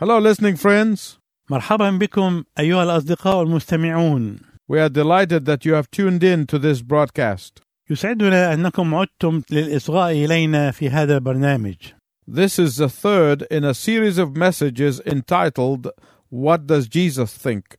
Hello, listening friends. مرحبا بكم أيها الأصدقاء المستمعون We are delighted that you have tuned in to this broadcast. يسعدنا أنكم عدتم للإصغاء إلينا في هذا البرنامج This is the third in a series of messages entitled What Does Jesus Think?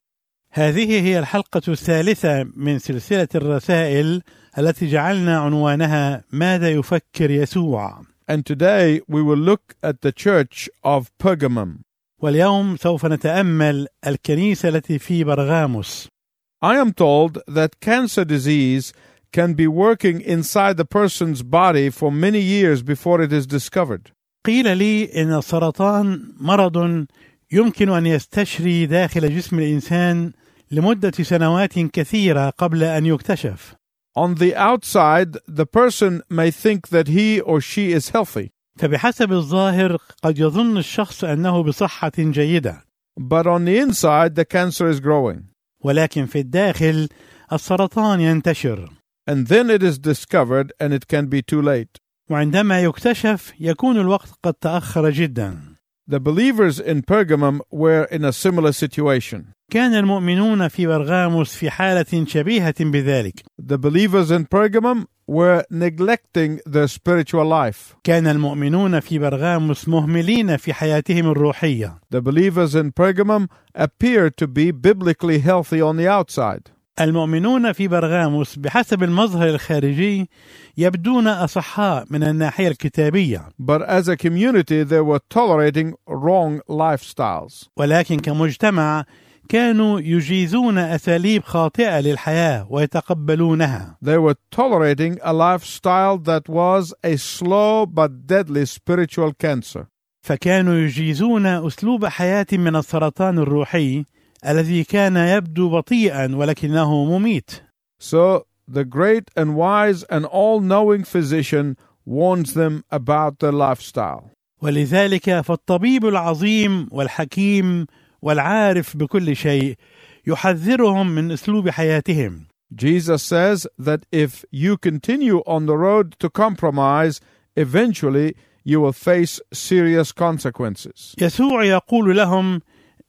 هذه هي الحلقة الثالثة من سلسلة الرسائل التي جعلنا عنوانها ماذا يفكر يسوع And today we will look at the church of Pergamum. واليوم سوف نتأمل الكنيسة التي في برغاموس I am told that cancer disease can be working inside the person's body for many years before it is discovered. قيل لي إن السرطان مرض يمكن أن يستشري داخل جسم الإنسان لمدة سنوات كثيرة قبل أن يكتشف On the outside, the person may think that he or she is healthy, فبحسب الظاهر قد يظن الشخص أنه بصحة جيدة but on the inside, the cancer is growing. ولكن في الداخل السرطان ينتشر And then it is discovered and it can be too late. وعندما يكتشف يكون الوقت قد تأخر جدا The believers in Pergamum were in a similar situation. كان المؤمنون في برغاموس في حالة شبيهة بذلك The believers in Pergamum were neglecting their spiritual life. كان المؤمنون في برغاموس مهملين في حياتهم الروحية The believers in Pergamum appear to be biblically healthy on the outside. المؤمنون في برغاموس بحسب المظهر الخارجي يبدون أصحاء من الناحية الكتابية But as a community, they were tolerating wrong lifestyles. ولكن كمجتمع كانوا يجيزون أساليب خاطئة للحياة ويتقبلونها They were tolerating a lifestyle that was a slow but deadly spiritual cancer. فكانوا يجيزون أسلوب حياة من السرطان الروحي الذي كان يبدو بطيئا ولكنه مميت So the great and wise and all knowing physician warns them about their lifestyle. ولذلك فالطبيب العظيم والحكيم والعارف بكل شيء يحذرهم من أسلوب حياتهم Jesus says that if you continue on the road to compromise, eventually you will face serious consequences. يسوع يقول لهم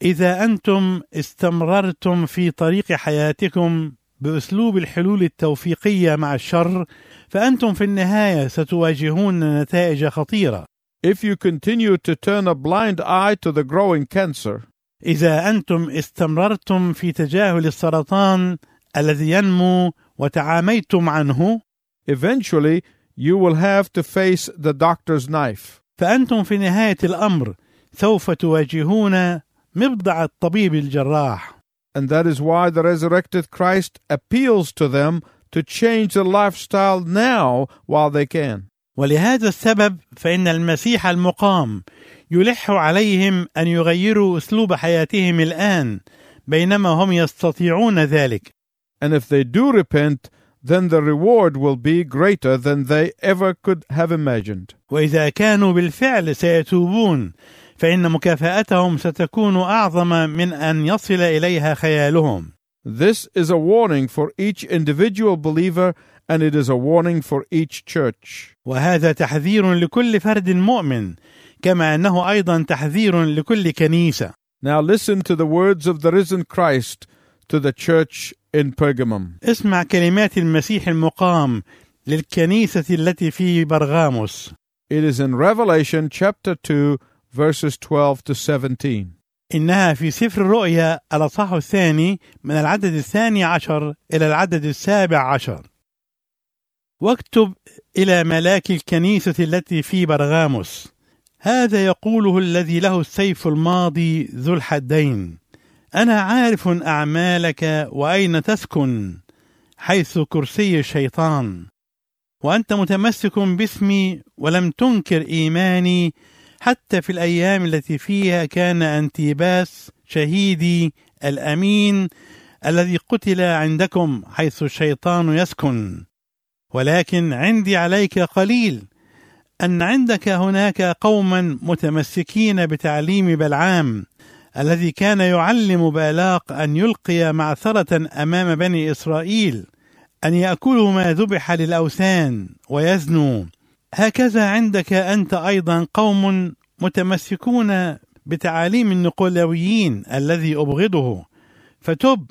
إذا أنتم استمررتم في طريق حياتكم بأسلوب الحلول التوفيقية مع الشر فأنتم في النهاية ستواجهون نتائج خطيرة If you continue to turn a blind eye to the growing cancer, إذا أنتم استمررتم في تجاهل السرطان الذي ينمو وتعاميتم عنه eventually you will have to face the doctor's knife. فأنتم في نهاية الأمر سوف تواجهون مبضع الطبيب الجراح And that is why the resurrected Christ appeals to them to change their lifestyle now while they can. ولهذا السبب فإن المسيح المقام يلح عليهم أن يغيروا أسلوب حياتهم الآن بينما هم يستطيعون ذلك And if they do repent, then the reward will be greater than they ever could have imagined. وإذا كانوا بالفعل سيتوبون فإن مكافأتهم ستكون أعظم من أن يصل إليها خيالهم This is a warning for each individual believer and it is a warning for each church. وهذا تحذير لكل فرد مؤمن كما أنه أيضا تحذير لكل كنيسة Now listen to the words of the risen Christ to the church in Pergamum. اسمع كلمات المسيح المقام للكنيسة التي في برغاموس It is in Revelation chapter 2, verses 12 to 17. إنها في سفر الرؤيا الأصحاح الثاني من العدد الثاني عشر إلى العدد السابع عشر واكتب إلى ملاك الكنيسة التي في برغاموس هذا يقوله الذي له السيف الماضي ذو الحدين. أنا عارف أعمالك وأين تسكن حيث كرسي الشيطان. وأنت متمسك باسمي ولم تنكر إيماني حتى في الأيام التي فيها كان أنتيباس شهيدي الأمين الذي قتل عندكم حيث الشيطان يسكن. ولكن عندي عليك قليل أن عندك هناك قوما متمسكين بتعليم بلعام الذي كان يعلم بالاق أن يلقي معثرة أمام بني إسرائيل أن يأكلوا ما ذبح للأوثان ويزنوا. هكذا عندك أنت أيضا قوم متمسكون بتعاليم النقولويين الذي أبغضه. فتب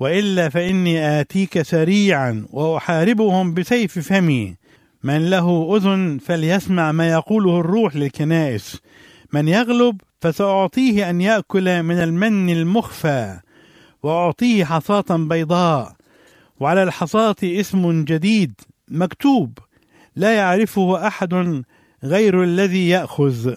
وإلا فإني آتيك سريعا وأحاربهم بسيف فمي. من له أذن فليسمع ما يقوله الروح للكنائس. من يغلب فسأعطيه أن يأكل من المن المخفى وأعطيه حصاة بيضاء. وعلى الحصاة اسم جديد مكتوب لا يعرفه أحد غير الذي يأخذ.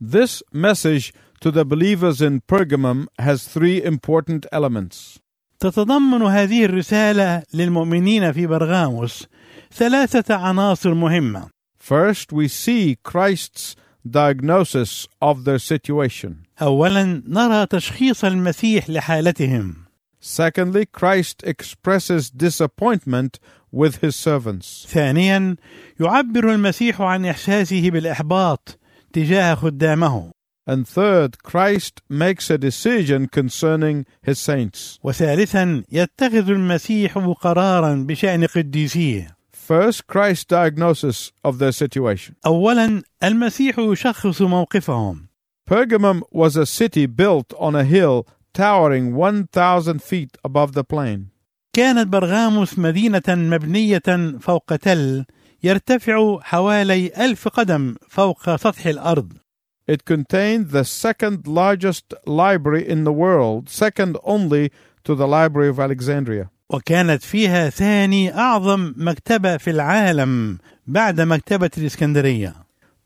This message to the believers in Pergamum has three important elements. تتضمن هذه الرسالة للمؤمنين في برغاموس. ثلاثة عناصر مهمة. First, we see Christ's diagnosis of their situation. أولا نرى تشخيص المسيح لحالتهم. Secondly, Christ expresses disappointment with his servants. ثانيا يعبر المسيح عن إحساسه بالإحباط تجاه خدامه. And third, Christ makes a decision concerning his saints. وثالثا يتخذ المسيح قرارا بشأن قديسيه. First, Christ's diagnosis of their situation. أولا المسيح يشخص موقفهم. Pergamum was a city built on a hill towering 1,000 feet above the plain. كانت برغاموس مدينة مبنية فوق تل يرتفع حوالي ألف قدم فوق سطح الأرض It contained the second largest library in the world, second only to the Library of Alexandria. وكانت فيها ثاني أعظم مكتبة في العالم بعد مكتبة الإسكندرية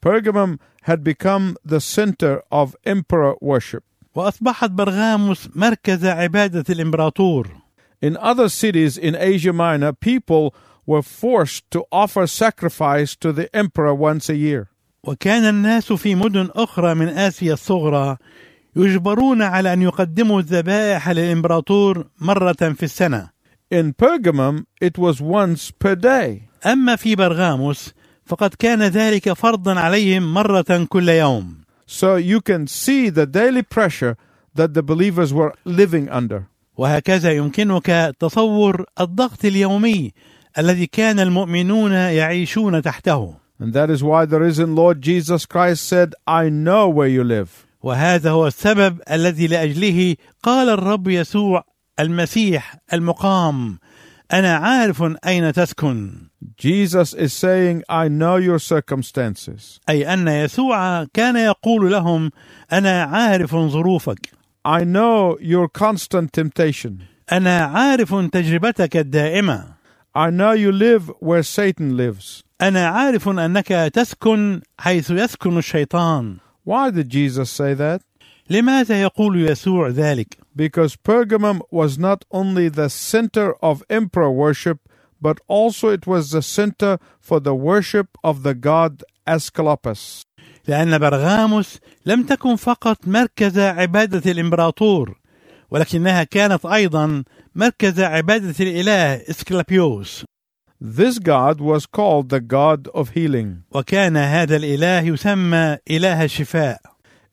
Pergamum had become the center of emperor worship. وأصبحت برغاموس مركز عبادة الإمبراطور In other cities in Asia Minor, people were forced to offer sacrifice to the emperor once a year. وكان الناس في مدن أخرى من آسيا الصغرى يجبرون على أن يقدموا الذبائح للإمبراطور مرة في السنة In Pergamum, it was once per day. أما في برغاموس فقد كان ذلك فرضا عليهم مرة كل يوم So you can see the daily pressure that the believers were living under. وهكذا يمكنك تصور الضغط اليومي الذي كان المؤمنون يعيشون تحته And that is why the risen Lord Jesus Christ said, I know where you live. وهذا هو السبب الذي لاجله قال الرب يسوع المسيح المقام أنا عارف اين تسكن Jesus is saying, I know your circumstances. اي ان يسوع كان يقول لهم أنا عارف ظروفك I know your constant temptation. أنا عارف تجربتك الدائمه I know you live where Satan lives. أنا عارف انك تسكن حيث يسكن الشيطان Why did Jesus say that? لماذا يقول يسوع ذلك Because Pergamum was not only the center of emperor worship, but also it was the center for the worship of the god Asclepius. لأن برغاموس لم تكن فقط مركز عبادة الإمبراطور ولكنها كانت أيضا مركز عبادة الإله إسكلابيوس This god was called the god of healing. وكان هذا الإله يسمى إله الشفاء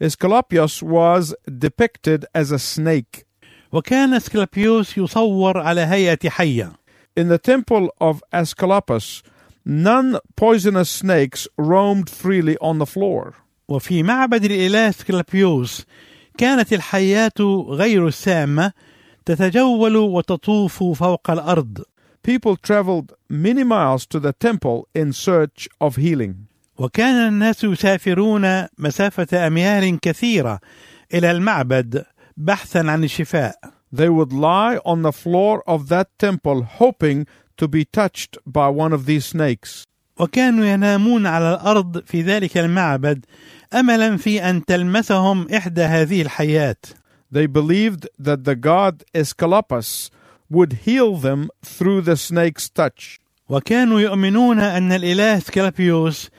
Asclepius was depicted as a snake. وكان اسكلابيوس يصور على هيئة حية In the temple of Asclepius, none poisonous snakes roamed freely on the floor. وفي معبد الإله اسكلابيوس كانت الحيات غير السامة تتجول وتطوف فوق الأرض People traveled many miles to the temple in search of healing. وكان الناس يسافرون مسافة أميال كثيرة إلى المعبد بحثا عن الشفاء They would lie on the floor of that temple hoping to be touched by one of these snakes. وكانوا ينامون على الأرض في ذلك المعبد أملا في أن تلمسهم إحدى هذه الحيات They believed that the god Asclepius would heal them through the snake's touch. وكانوا يؤمنون أن الإله سكالبيوس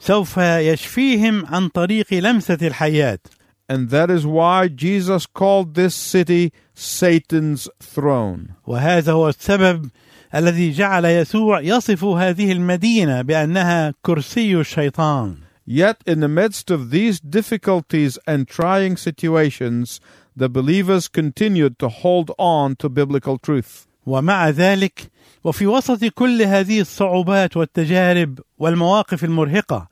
سوف يشفيهم عن طريق لمسة الحيات And that is why Jesus called this city Satan's throne. وهذا هو السبب الذي جعل يسوع يصف هذه المدينة بأنها كرسي الشيطان Yet, in the midst of these difficulties and trying situations, the believers continued to hold on to biblical truth. ومع ذلك وفي وسط كل هذه الصعوبات والتجارب والمواقف المرهقة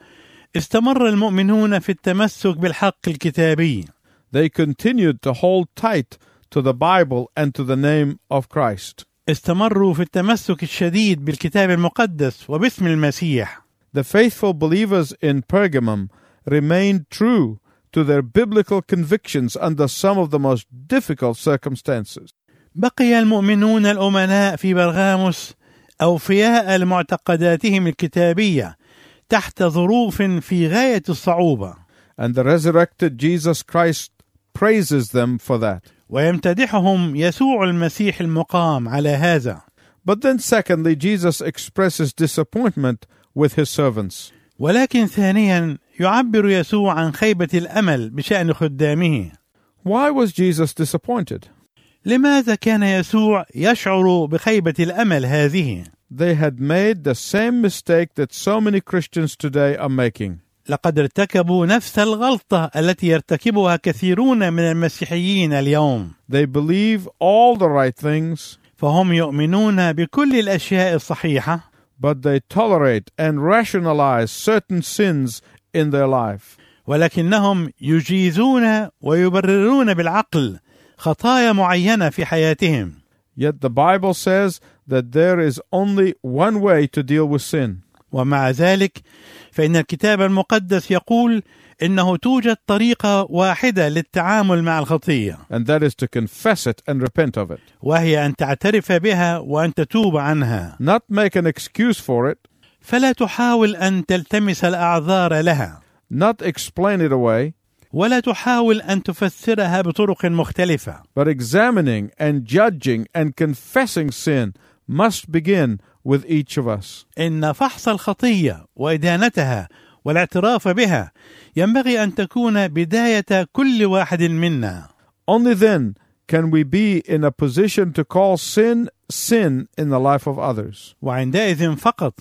استمر المؤمنون في التمسك بالحق الكتابي They continued to hold tight to the Bible and to the name of Christ. استمروا في التمسك الشديد بالكتاب المقدس وباسم المسيح The faithful believers in Pergamum remained true to their biblical convictions under some of the most difficult circumstances. بقي المؤمنون الأمناء في برغاموس أوفياء لمعتقداتهم الكتابية تحت ظروف في غاية الصعوبة And the resurrected Jesus Christ praises them for that. ويمتدحهم يسوع المسيح المقام على هذا But then, secondly, Jesus expresses disappointment with his servants. ولكن ثانيا يعبر يسوع عن خيبة الأمل بشأن خدامه Why was Jesus disappointed? لماذا كان يسوع يشعر بخيبة الأمل هذه؟ They had made the same mistake that so many Christians today are making. لقد ارتكبوا نفس الغلطة التي يرتكبها كثيرون من المسيحيين اليوم They believe all the right things, فهم يؤمنون بكل الأشياء الصحيحة but they tolerate and rationalize certain sins in their life. ولكنهم يجيزون ويبررون بالعقل خطايا معينة في حياتهم. Yet the Bible says that there is only one way to deal with sin, ومع ذلك فإن الكتاب المقدس يقول إنه توجد طريقة واحدة للتعامل مع الخطية. And that is to confess it and repent of it. وهي أن تعترف بها وأن تتوب عنها. Not make an excuse for it, فلا تحاول أن تلتمس الأعذار لها. Not explain it away, ولا تحاول أن تفسرها بطرق مختلفة but examining and judging and confessing sin must begin with each of us. إن فحص الخطية وإدانتها والاعتراف بها ينبغي أن تكون بداية كل واحد منا Only then can we be in a position to call sin sin in the life of others. وعندئذ فقط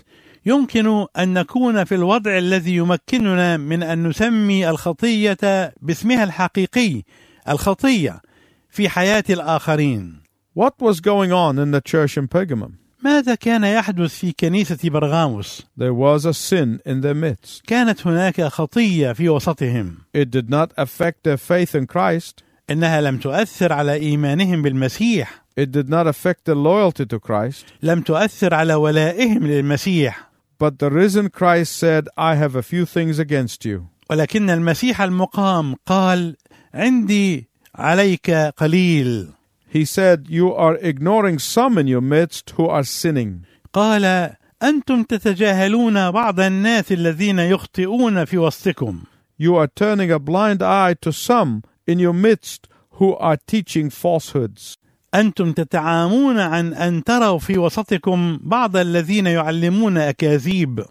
يمكن أن نكون في الوضع الذي يمكننا من أن نسمي الخطية باسمها الحقيقي الخطية في حياة الآخرين What was going on in the church in Pergamum? ماذا كان يحدث في كنيسة برغاموس؟ There was a sin in their midst. كانت هناك خطية في وسطهم It did not affect their faith in Christ. إنها لم تؤثر على إيمانهم بالمسيح It did not affect their loyalty to Christ. لم تؤثر على ولائهم للمسيح But the risen Christ said, I have a few things against you. ولكن المسيح المقام قال عندي عليك قليل He said, You are ignoring some in your midst who are sinning. قال أنتم تتجاهلون بعض الناس الذين يخطئون في وسطكم You are turning a blind eye to some in your midst who are teaching falsehoods. أنتم تتعامون عن أن تروا في وسطكم بعض الذين يعلمون أكاذيب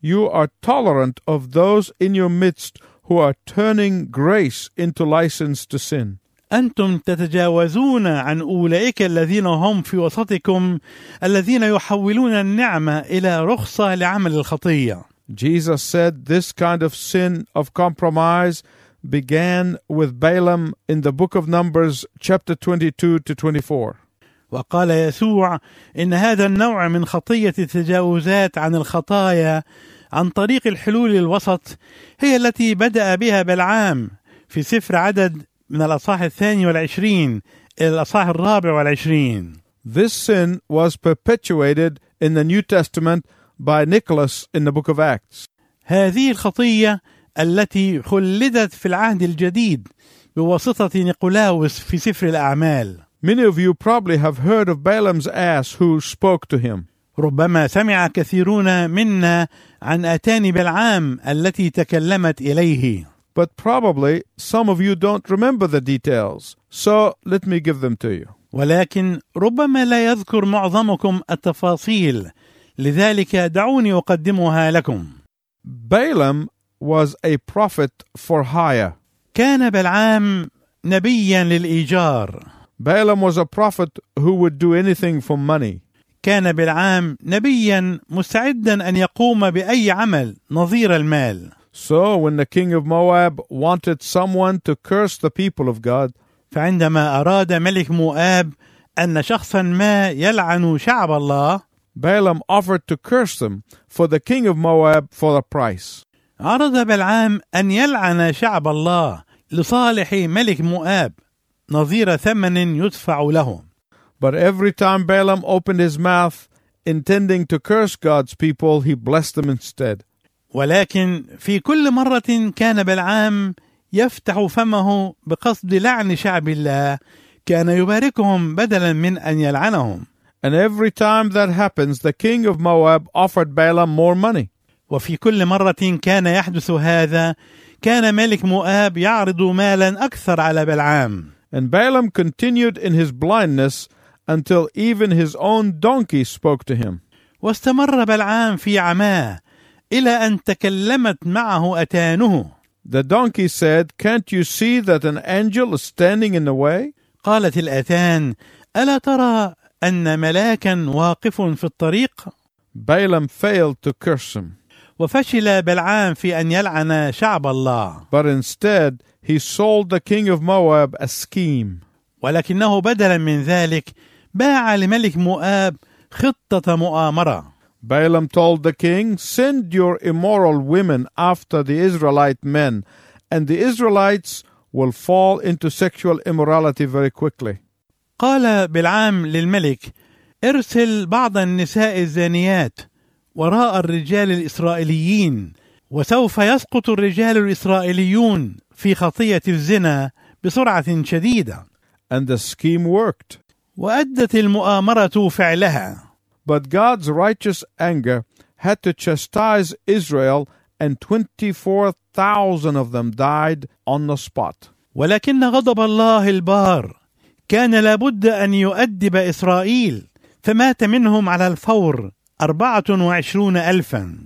You are tolerant of those in your midst who are turning grace into license to sin. أنتم تتجاوزون عن أولئك الذين هم في وسطكم الذين يحولون النعمة إلى رخصة لعمل الخطية Jesus said this kind of sin of compromise began with Balaam in the book of Numbers, chapter 22 to 24. وقال يسوع إن هذا النوع من خطية التجاوزات عن الخطايا عن طريق الحلول الوسط هي التي بدأ بها بلعام في سفر عدد من الأصحاح الثاني والعشرين إلى الأصحاح الرابع والعشرين This sin was perpetuated in the New Testament by Nicholas in the book of Acts. هذه الخطية التي خلدت في العهد الجديد بواسطة نيقولاوس في سفر الأعمال Many of you probably have heard of Balaam's ass who spoke to him. ربما سمع كثيرون منا عن أتان بلعام التي تكلمت إليه But probably some of you don't remember the details. So let me give them to you. ولكن ربما لا يذكر معظمكم التفاصيل لذلك دعوني أقدمها لكم Balaam was a prophet for hire. كان بلعام نبيا للإيجار Balaam was a prophet who would do anything for money. كان بلعام نبيا مستعدا أن يقوم بأي عمل نظير المال So when the king of Moab wanted someone to curse the people of God, فعندما أراد ملك مؤاب أن شخصا ما يلعن شعب الله Balaam offered to curse them for the king of Moab for a price. عرض بلعام أن يلعن شعب الله لصالح ملك مؤاب نظير ثمن يدفع له But every time Balaam opened his mouth intending to curse God's people, he blessed them instead. ولكن في كل مرة كان بلعام يفتح فمه بقصد لعن شعب الله كان يباركهم بدلا من أن يلعنهم And every time that happens, the king of Moab offered Balaam more money. وفي كل مرة كان يحدث هذا كان ملك مؤاب يعرض مالا أكثر على بلعام And Balaam continued in his blindness until even his own donkey spoke to him. واستمر بلعام في عماه إلى أن تكلمت معه أتانه The donkey said, Can't you see that an angel is standing in the way? قالت الأتان ألا ترى أن ملاكا واقف في الطريق Balaam failed to curse him, وفشل بلعام في أن يلعن شعب الله but instead he sold the king of Moab a scheme. ولكنه بدلا من ذلك باع لملك مؤاب خطة مؤامرة Balaam told the king, Send your immoral women after the Israelite men, and the Israelites will fall into sexual immorality very quickly. قال بلعام للملك ارسل بعض النساء الزانيات وراء الرجال الإسرائيليين وسوف يسقط الرجال الإسرائيليون في خطية الزنا بسرعة شديدة And the scheme worked. وأدت المؤامرة فعلها But God's righteous anger had to chastise Israel, and 24,000 of them died on the spot. ولكن غضب الله البار كان لابد أن يؤدب إسرائيل فمات منهم على الفور أربعة وعشرون ألفا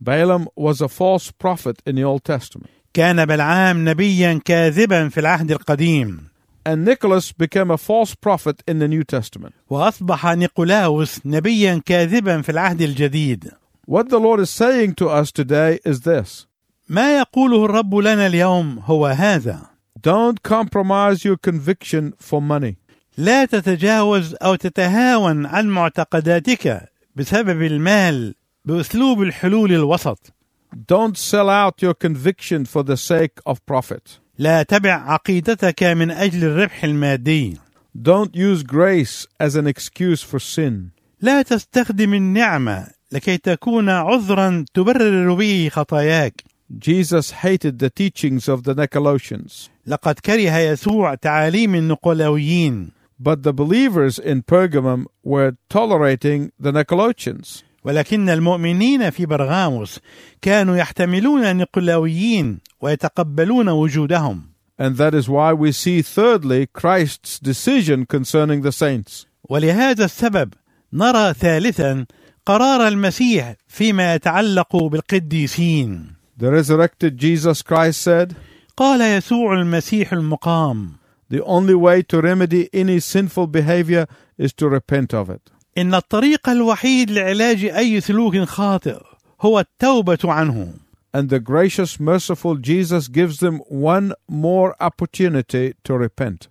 Balaam was a false prophet in the Old Testament. كان بلعام نبيا كاذبا في العهد القديم And Nicholas became a false prophet in the New Testament. وأصبح نيقولاوس نبيا كاذبا في العهد الجديد What the Lord is saying to us today is this ما يقوله الرب لنا اليوم هو هذا Don't compromise your conviction for money. لا تتجاوز أو تتهاون عن معتقداتك بسبب المال بأسلوب الحلول الوسط Don't sell out your conviction for the sake of profit. لا تبع عقيدتك من أجل الربح المادي Don't use grace as an excuse for sin. لا تستخدم النعمة لكي تكون عذرا تبرر به خطاياك Jesus hated the teachings of the Nicolaitans. لقد كره يسوع تعاليم النقلاويين But the believers in Pergamum were tolerating the Nicolaitans. ولكن المؤمنين في برغاموس كانوا يحتملون النقلاويين ويتقبلون وجودهم And that is why we see, thirdly, Christ's decision concerning the saints. ولهذا السبب نرى ثالثا قرار المسيح فيما يتعلق بالقديسين The resurrected Jesus Christ said, قال يسوع المسيح المقام The only way to remedy any sinful behavior is to repent of it. إن الطريق الوحيد لعلاج أي سلوك خاطئ هو التوبة عنه And the gracious, merciful Jesus gives them one more opportunity to repent.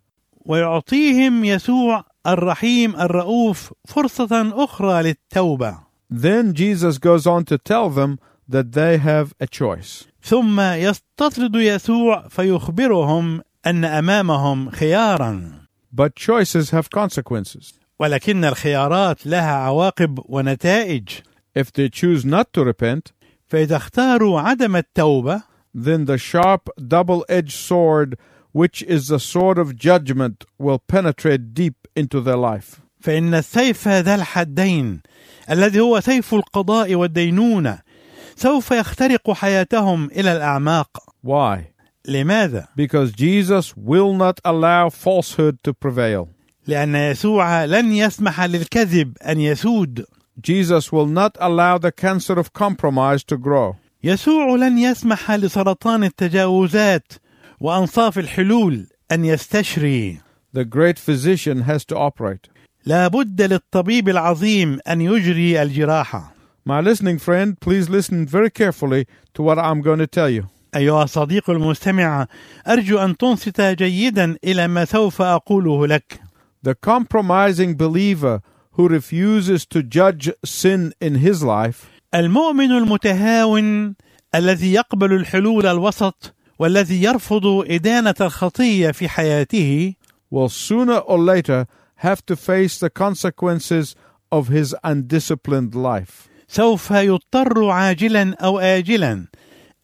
ويعطيهم يسوع الرحيم الرؤوف فرصة أخرى للتوبة Then Jesus goes on to tell them that they have a choice. ثم يستطرد يسوع فيخبرهم أن أمامهم خيارا But choices have consequences. ولكن الخيارات لها عواقب ونتائج If they choose not to repent, فإذا اختاروا عدم التوبة then the sharp double edged sword, which is the sword of judgment, will penetrate deep into their life. فإن السيف ذا الحدين الذي هو سيف القضاء والدينونة سوف يخترق حياتهم إلى الأعماق Why? لماذا؟ Because Jesus will not allow falsehood to prevail. لأن يسوع لن يسمح للكذب أن يسود Jesus will not allow the cancer of compromise to grow. يسوع لن يسمح لسرطان التجاوزات وأنصاف الحلول أن يستشري The great physician has to operate. لا بد للطبيب العظيم أن يجري الجراحة My listening friend, please listen very carefully to what I'm going to tell you. أيها الصديق المستمع أرجو أن تنصت جيدا إلى ما سوف أقوله لك The compromising believer who refuses to judge sin in his life المؤمن المتهاون الذي يقبل الحلول الوسط والذي يرفض إدانة الخطية في حياته will sooner or later have to face the consequences of his undisciplined life. سوف يضطر عاجلا أو آجلا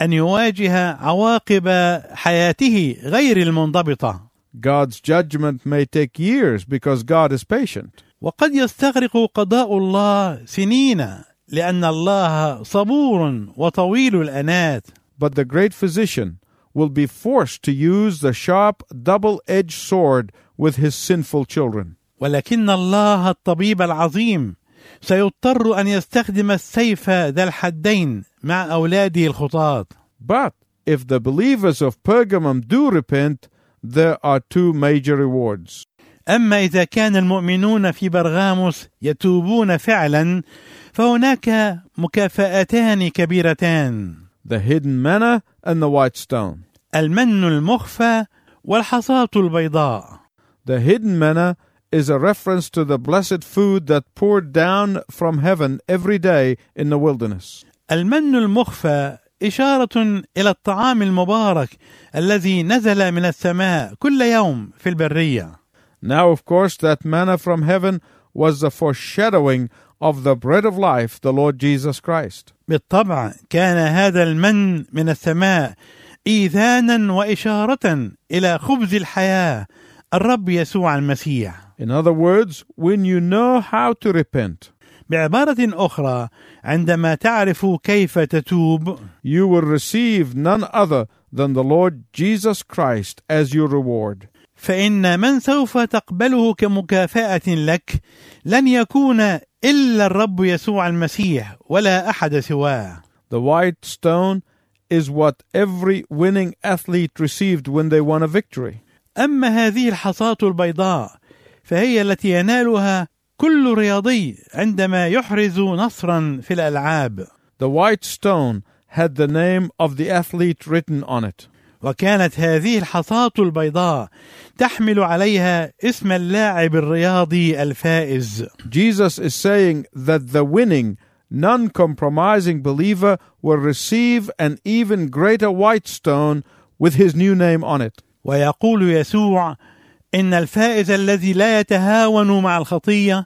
أن يواجه عواقب حياته غير المنضبطة God's judgment may take years because God is patient. وقد يستغرق قضاء الله سنين لأن الله صبور وطويل الأنات But the great physician will be forced to use the sharp double edged sword with his sinful children. ولكن الله الطبيب العظيم سيضطر أن يستخدم السيف ذا الحدين مع أولاده الخطاة But if the believers of Pergamum do repent, there are two major rewards. أما إذا كان المؤمنون في برغاموس يتوبون فعلا فهناك مكافآتان كبيرتان The hidden manna and the white stone. المن المخفى والحصاة البيضاء The hidden manna is a reference to the blessed food that poured down from heaven every day in the wilderness. المن المخفى إشارة إلى الطعام المبارك الذي نزل من السماء كل يوم في البرية Now, of course, that manna from heaven was the foreshadowing of the bread of life, the Lord Jesus Christ. بالطبع كان هذا المن من السماء إيذانا وإشارة إلى خبز الحياة الرب يسوع المسيح In other words, when you know how to repent, بعبارة أخرى عندما تعرف كيف تتوب you will receive none other than the Lord Jesus Christ as your reward. فإن من سوف تقبله كمكافأة لك لن يكون إلا الرب يسوع المسيح ولا أحد سواه The white stone is what every winning athlete received when they won a victory. أما هذه الحصاة البيضاء فهي التي ينالها كل رياضي عندما يحرز نصرا في الألعاب The white stone had the name of the athlete written on it. وكانت هذه الحصاة البيضاء تحمل عليها اسم اللاعب الرياضي الفائز Jesus is saying that the winning, non compromising believer will receive an even greater white stone with his new name on it. ويقول يسوع إن الفائز الذي لا يتهاون مع الخطية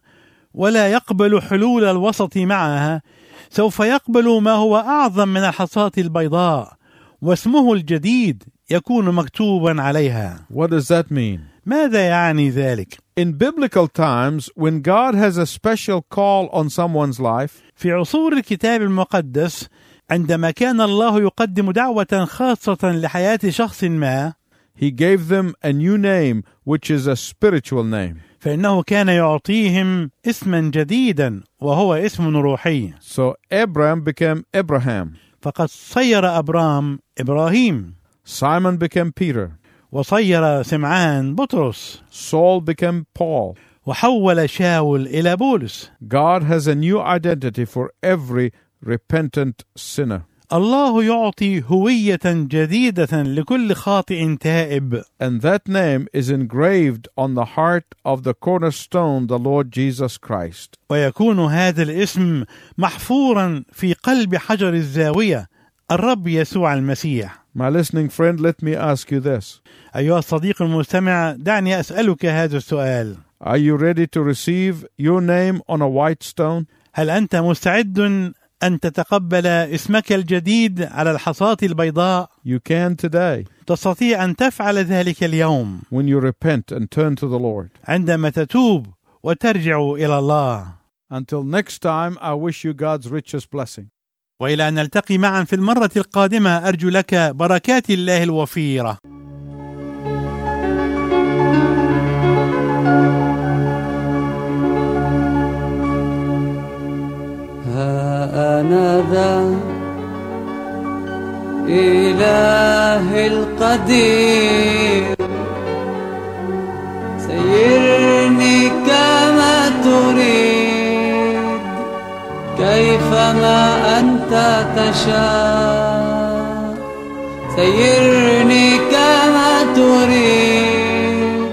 ولا يقبل حلول الوسط معها سوف يقبل ما هو أعظم من الحصاه البيضاء واسمه الجديد يكون مكتوبا عليها What does that mean? ماذا يعني ذلك In biblical times, when God has a special call on someone's life, في عصور الكتاب المقدس عندما كان الله يقدم دعوة خاصة لحياة شخص ما He gave them a new name, which is a spiritual name. فانه كان يعطيهم اسما جديدا وهو اسم روحي So Abram became Abraham, فقد صير ابرام ابراهيم Simon became Peter, وصير سمعان بطرس Saul became Paul. وحول شاول الى بولس God has a new identity for every repentant sinner. الله يعطي هويه جديده لكل خاطئ تائب And that name is engraved on the heart of the cornerstone, the Lord Jesus Christ. ويكون هذا الاسم محفورا في قلب حجر الزاويه الرب يسوع المسيح My listening friend, let me ask you this. ايها الصديق المستمع دعني اسالك هذا السؤال Are you ready to receive your name on a white stone? هل انت مستعد أن تتقبل اسمك الجديد على الحصاة البيضاء. You can today. تستطيع أن تفعل ذلك اليوم. When you repent and turn to the Lord. عندما تتوب وترجع إلى الله. Until next time, I wish you God's richest blessing. وإلى أن نلتقي معا في المرة القادمة أرجو لك بركات الله الوفيرة. ذا إله القدير. سيرني كما تريد كيفما أنت تشاء. سيرني كما تريد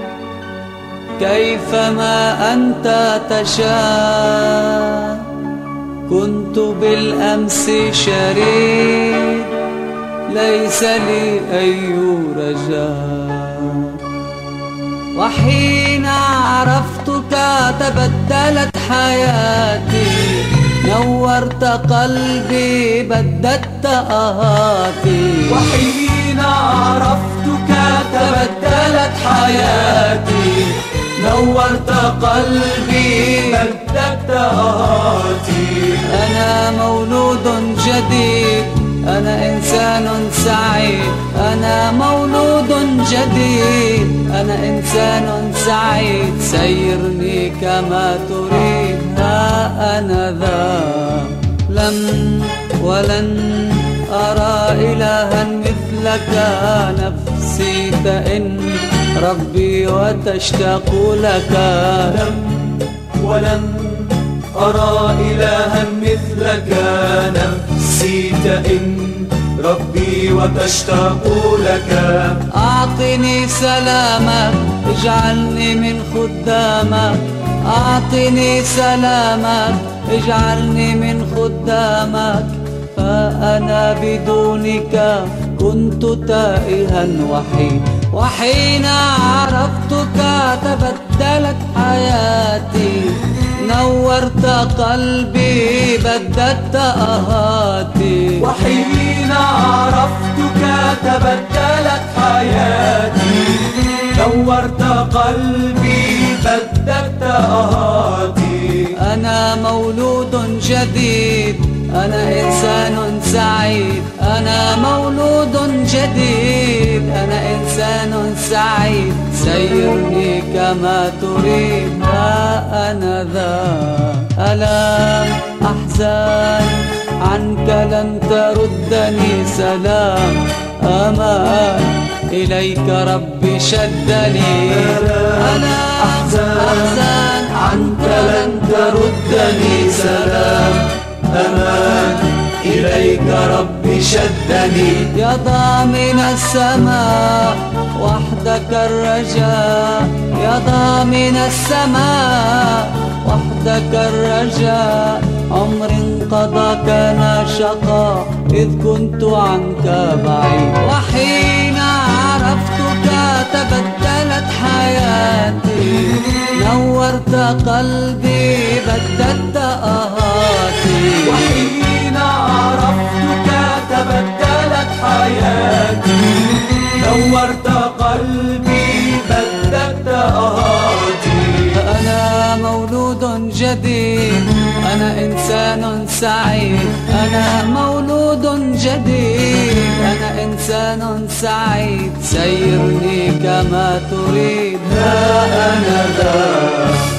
كيفما أنت تشاء. كنت بالأمس شريد ليس لي أي رجاء. وحين عرفتك تبدلت حياتي نورت قلبي بددت آهاتي. وحين عرفتك تبدلت حياتي نورت قلبي بددت آهاتي أنا مولود جديد أنا إنسان سعيد. أنا مولود جديد أنا إنسان سعيد. سيرني كما تريد. ها أنا ذا لم ولن أرى إلها مثلك نفسي تئن ربي وتشتاق لك. لم ولن أرى إلها مثلك. نفسي تئن ربي وتشتاق لك. أعطني سلامك اجعلني من خدامك أعطني سلامك اجعلني من خدامك. فأنا بدونك كنت تائها وحيد. وحين عرفتك تبدلت حياتي نورت قلبي بددت أهاتي. وحين عرفتك تبدلت حياتي نورت قلبي بددت أهاتي. أنا مولود جديد. أنا إنسان سعيد أنا مولود جديد. أنا إنسان سعيد سيرني كما تريد. ها أنا ذا ألام أحزان عنك لن تردني سلام. أمان إليك ربي شدني. أنا أحزان عنك لن تردني سلام. أمان إليك ربي شدني. يا ضامن السماء وحدك الرجاء. يا ضامن السماء وحدك الرجاء. عمر انقضى كان شقا إذ كنت عنك بعيد وحين تبدلت حياتي. نورت قلبي بددت آهاتي. وحين عرفتك تبدلت حياتي. نورت قلبي بددت أهاتي. أنا مولود جديد. أنا إنسان سعيد. أنا مولود جديد. أنا إنسان سعيد. سيرني كما تريد. ها أنا ذا